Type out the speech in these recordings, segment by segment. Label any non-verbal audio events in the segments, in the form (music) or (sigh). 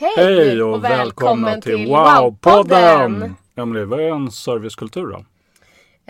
Hej, Hej och, välkomna till Wow-podden! Emelie, vad är en servicekultur då?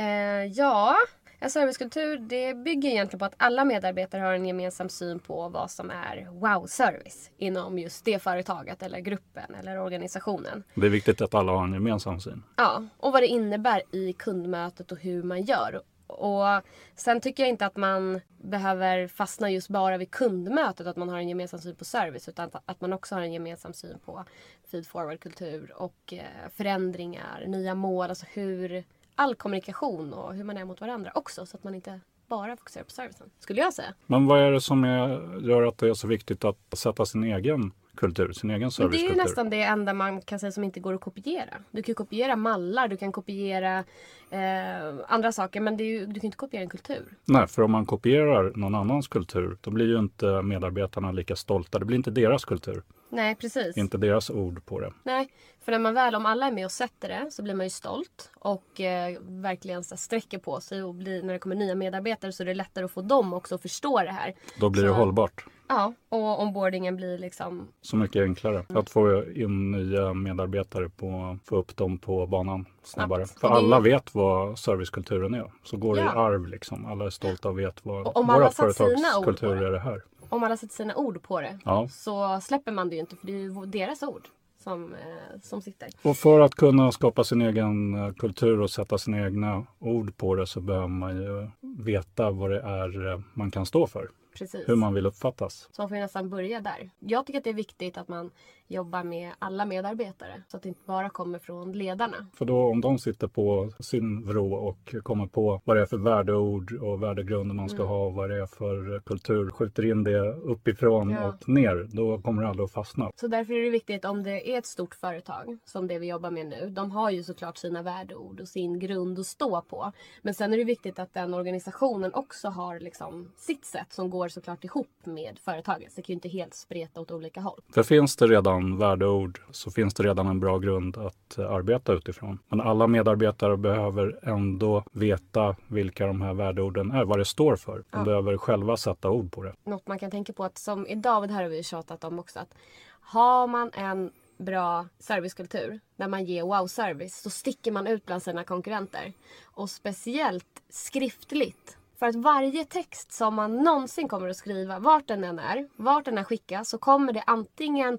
Eh, ja, en servicekultur det bygger egentligen på att alla medarbetare har en gemensam syn på vad som är wow-service inom just det företaget eller gruppen eller organisationen. Det är viktigt att alla har en gemensam syn. Ja, och vad det innebär i kundmötet och hur man gör. Och sen tycker jag inte att man behöver fastna just bara vid kundmötet, att man har en gemensam syn på service, utan att, man också har en gemensam syn på feed forward-kultur och eh, förändringar, nya mål, alltså hur all kommunikation och hur man är mot varandra också, så att man inte bara fokuserar på servicen, skulle jag säga. Men vad är det som är, gör att det är så viktigt att sätta sin egen kultur, sin egen Men det är servicekultur? ju nästan det enda man kan säga som inte går att kopiera. Du kan kopiera mallar, du kan kopiera eh, andra saker, men ju, du kan inte kopiera en kultur. Nej, för om man kopierar någon annans kultur, då blir ju inte medarbetarna lika stolta. Det blir inte deras kultur, Nej, precis. inte deras ord på det. Nej, för när man väl, om alla är med och sätter det så blir man ju stolt och eh, verkligen så sträcker på sig och blir, när det kommer nya medarbetare så är det lättare att få dem också att förstå det här. Då blir Så- det hållbart. Ja, och onboardingen blir liksom Så mycket enklare att få in nya medarbetare på, få upp dem på banan snabbare. Snabbt. För alla vet vad servicekulturen är. Så går det i arv liksom. Alla är stolta och vet vad Och om våra satt sina ord på företagskultur det. är det här. om alla sätter sina ord på det Ja. så släpper man det ju inte för det är ju deras ord som, eh, som sitter. Och för att kunna skapa sin egen eh, kultur och sätta sina egna ord på det så behöver man ju veta vad det är eh, man kan stå för. Precis. Hur man vill uppfattas. Så man får nästan börja där. Jag tycker att det är viktigt att man jobbar med alla medarbetare så att det inte bara kommer från ledarna. För då om de sitter på sin vrå och kommer på vad det är för värdeord och värdegrunder man Mm. ska ha, vad det är för kultur, skjuter in det uppifrån Ja. och ner, då kommer det aldrig att fastna. Så därför är det viktigt om det är ett stort företag som det vi jobbar med nu. De har ju såklart sina värdeord och sin grund att stå på. Men sen är det viktigt att den organisationen också har liksom sitt sätt som går såklart ihop med företaget. Så det kan ju inte helt spreta åt olika håll. För finns det redan värdeord så finns det redan en bra grund att eh, arbeta utifrån. Men alla medarbetare behöver ändå veta vilka de här värdeorden är, vad det står för. De behöver själva sätta ord på det. något man kan tänka på att som idag, det här har vi tjatat om också, att har man en bra servicekultur där man ger wow-service så sticker man ut bland sina konkurrenter. Och speciellt skriftligt. För att varje text som man någonsin kommer att skriva, vart den än är, vart den än skickas, så kommer det antingen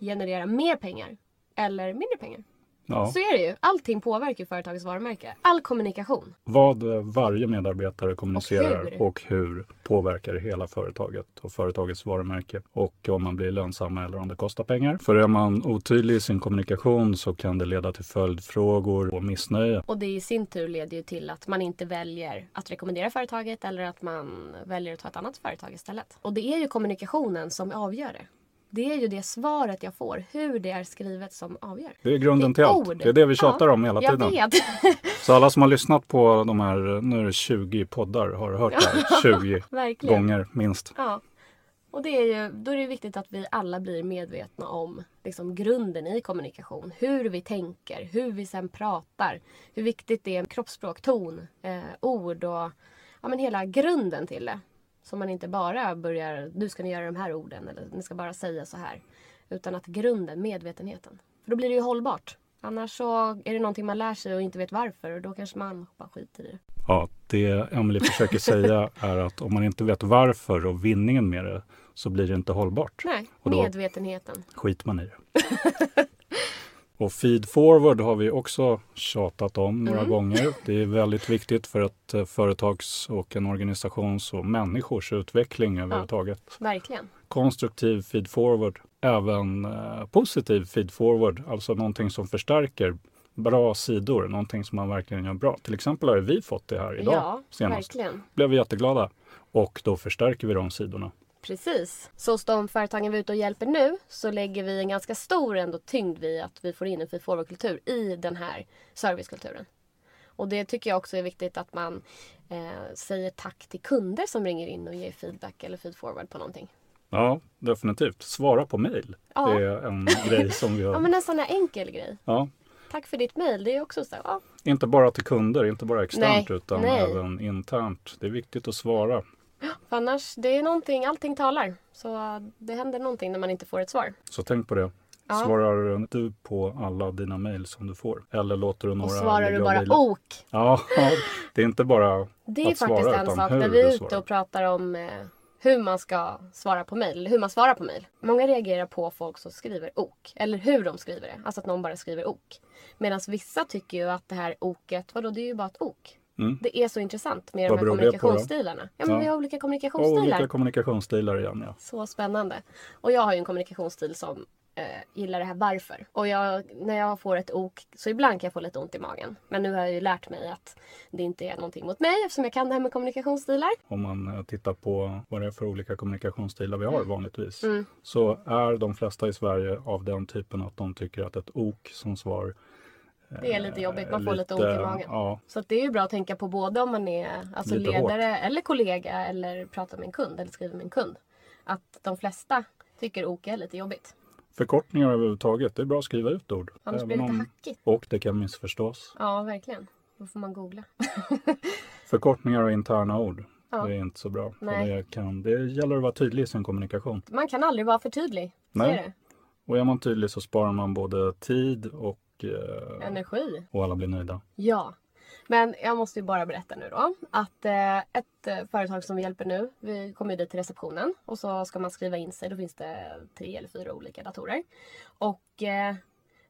generera mer pengar eller mindre pengar. Ja. Så är det ju. Allting påverkar företagets varumärke. All kommunikation. Vad eh, varje medarbetare kommunicerar Och och hur, påverkar hela företaget och företagets varumärke och om man blir lönsam eller om det kostar pengar. För är man otydlig i sin kommunikation så kan det leda till följdfrågor och missnöje. Och det i sin tur leder ju till att man inte väljer att rekommendera företaget eller att man väljer att ta ett annat företag istället. Och det är ju kommunikationen som avgör det. Det är ju det svaret jag får, hur det är skrivet som avgör. Det är grunden Det till är allt. ord. Det är det vi tjatar Ja, om hela jag tiden. vet. Så alla som har lyssnat på de här, nu är det 20 poddar, har hört det här (laughs) 20 Verkligen. gånger minst. Ja. Och det är ju, då är det viktigt att vi alla blir medvetna om liksom, grunden i kommunikation. Hur vi tänker, hur vi sen pratar. Hur viktigt det är med kroppsspråk, ton, eh, ord och ja, men hela grunden till det. Så man inte bara börjar, nu ska ni göra de här orden eller ni ska bara säga så här. Utan att grunden, medvetenheten. För då blir det ju hållbart. Annars så är det någonting man lär sig och inte vet varför och då kanske man bara skiter i det. Ja, det Emily försöker säga är att om man inte vet varför och vinningen med det så blir det inte hållbart. Nej, Och då- medvetenheten. skiter man i det. (laughs) Och feed forward har vi också tjatat om några Mm. gånger. Det är väldigt viktigt för ett eh, företags och en organisations och människors utveckling överhuvudtaget. Verkligen. Konstruktiv feed forward, även eh, positiv feed forward, alltså någonting som förstärker bra sidor, någonting som man verkligen gör bra. Till exempel har vi fått det här idag ja, senast. verkligen. Blev vi jätteglada. Och då förstärker vi de sidorna. Precis. Så hos de företagen vi är ute och hjälper nu så lägger vi en ganska stor ändå tyngd vid att vi får in en feed forward-kultur i den här servicekulturen. Och det tycker jag också är viktigt att man eh, säger tack till kunder som ringer in och ger feedback eller feed forward på någonting. Ja, definitivt. Svara på mejl. Ja. Det är en grej som vi (laughs) Ja har. men en sån här enkel grej. Ja, Tack för ditt mejl. Det är också så ja, inte bara till kunder, inte bara externt Nej, utan nej. även internt. Det är viktigt att svara. För annars, det är någonting, allting talar. Så eh, det händer någonting när man inte får ett svar. Så tänk på det. Ja. Svarar du på alla dina mejl som du får? Eller låter du några Och svarar du bara vila? ok. Ja, det är inte bara Det är att faktiskt svara, en sak när vi är ute och pratar om eh, hur man ska svara på mejl. Hur man svarar på mejl. Många reagerar på folk som skriver ok. Eller hur de skriver det. Alltså att någon bara skriver ok. Medan vissa tycker ju att det här oket, vadå det är ju bara ett ok. Mm. Det är så intressant med Vad de här beror det på kommunikationsstilarna. Ja men Ja. vi har olika kommunikationsstilar. olika kommunikationsstilar igen. Ja. Så spännande. Och jag har ju en kommunikationsstil som eh, gillar det här varför. Och jag, när jag får ett ok så ibland kan jag få lite ont i magen. Men nu har jag ju lärt mig att det inte är någonting mot mig eftersom jag kan det här med kommunikationsstilar. Om man eh, tittar på vad det är för olika kommunikationsstilar vi har vanligtvis. Mm. Så är de flesta i Sverige av den typen att de tycker att ett ok som svar Det är lite jobbigt, man får eh, lite ont i magen. Ja, Så det är ju bra att tänka på både om man är alltså Lite ledare eller kollega eller pratar med en kund eller skriver med en kund. Att de flesta tycker ok är lite jobbigt. förkortningar överhuvudtaget. Det är bra att skriva ut ord. Annars blir det lite hackigt. Och det kan missförstås. Ja, verkligen. Då får man googla. (laughs) Förkortningar och interna ord. Ja. Det är inte så bra. Det, kan, det gäller att vara tydlig i sin kommunikation. Man kan aldrig vara för tydlig. Nej. Och är man tydlig så sparar man både tid och, eh, Energi. och alla blir nöjda. Ja. Men jag måste ju bara berätta nu då att eh, ett eh, företag som vi hjälper nu, vi kommer ju dit till receptionen och så ska man skriva in sig. Då finns det tre eller fyra olika datorer. Och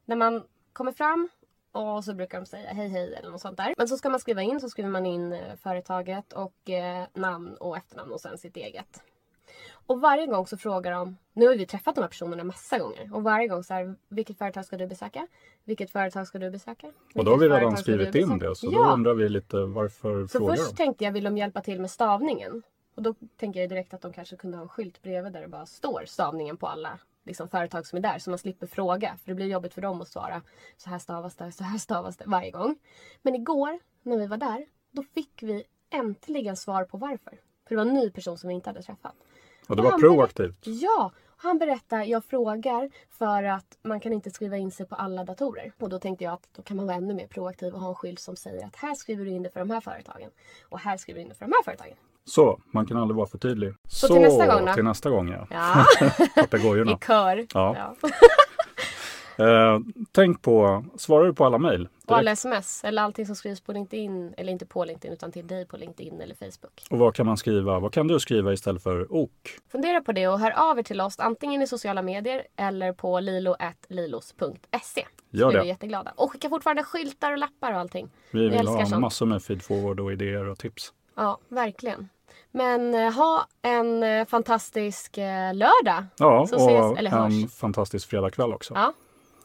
när man kommer fram och så brukar de säga hej hej eller något sånt där. Men så ska man skriva in så skriver man in företaget och namn och efternamn och sen sitt eget. Och varje gång så frågar de, nu har vi träffat de här personerna massa gånger. Och varje gång så här, vilket företag ska du besöka? Vilket företag ska du besöka? Och då har vi Vilket redan skrivit in det. Så ja. då undrar vi lite varför Så frågar först de? tänkte jag, vill de hjälpa till med stavningen? Och då tänker jag direkt att de kanske kunde ha en skylt bredvid där det bara står stavningen på alla liksom, företag som är där. Så man slipper fråga. För det blir jobbigt för dem att svara. Så här stavas det, så här stavas det varje gång. Men igår när vi var där, då fick vi äntligen svar på varför. För det var en ny person som vi inte hade träffat. Och det var proaktivt. Ja! Han berättar, jag frågar för att man kan inte skriva in sig på alla datorer. Och då tänkte jag att då kan man vara ännu mer proaktiv och ha en skylt som säger att här skriver du in det för de här företagen. Och här skriver du in det för de här företagen. Så, man kan aldrig vara för tydlig. Så till nästa gång då? till nästa gång ja. Ja, (laughs) Papegojorna. i kör. Ja. Eh, tänk på, svarar du på alla mejl? Och alla sms eller allting som skrivs på LinkedIn. Eller inte på LinkedIn utan till dig på LinkedIn eller Facebook. Och vad kan man skriva? Vad kan du skriva istället för ok? Fundera på det och hör av er till oss antingen i sociala medier eller på lilo.lilos.se. Gör Så blir det. vi jätteglada. Och skicka fortfarande skyltar och lappar och allting. Vi Vi vill älskar ha sånt. massor med feedforward och idéer och tips. Ja, verkligen. Men eh, ha en eh, fantastisk lördag. Ja, och ses, hörs. en fantastisk fredagkväll också. Ja.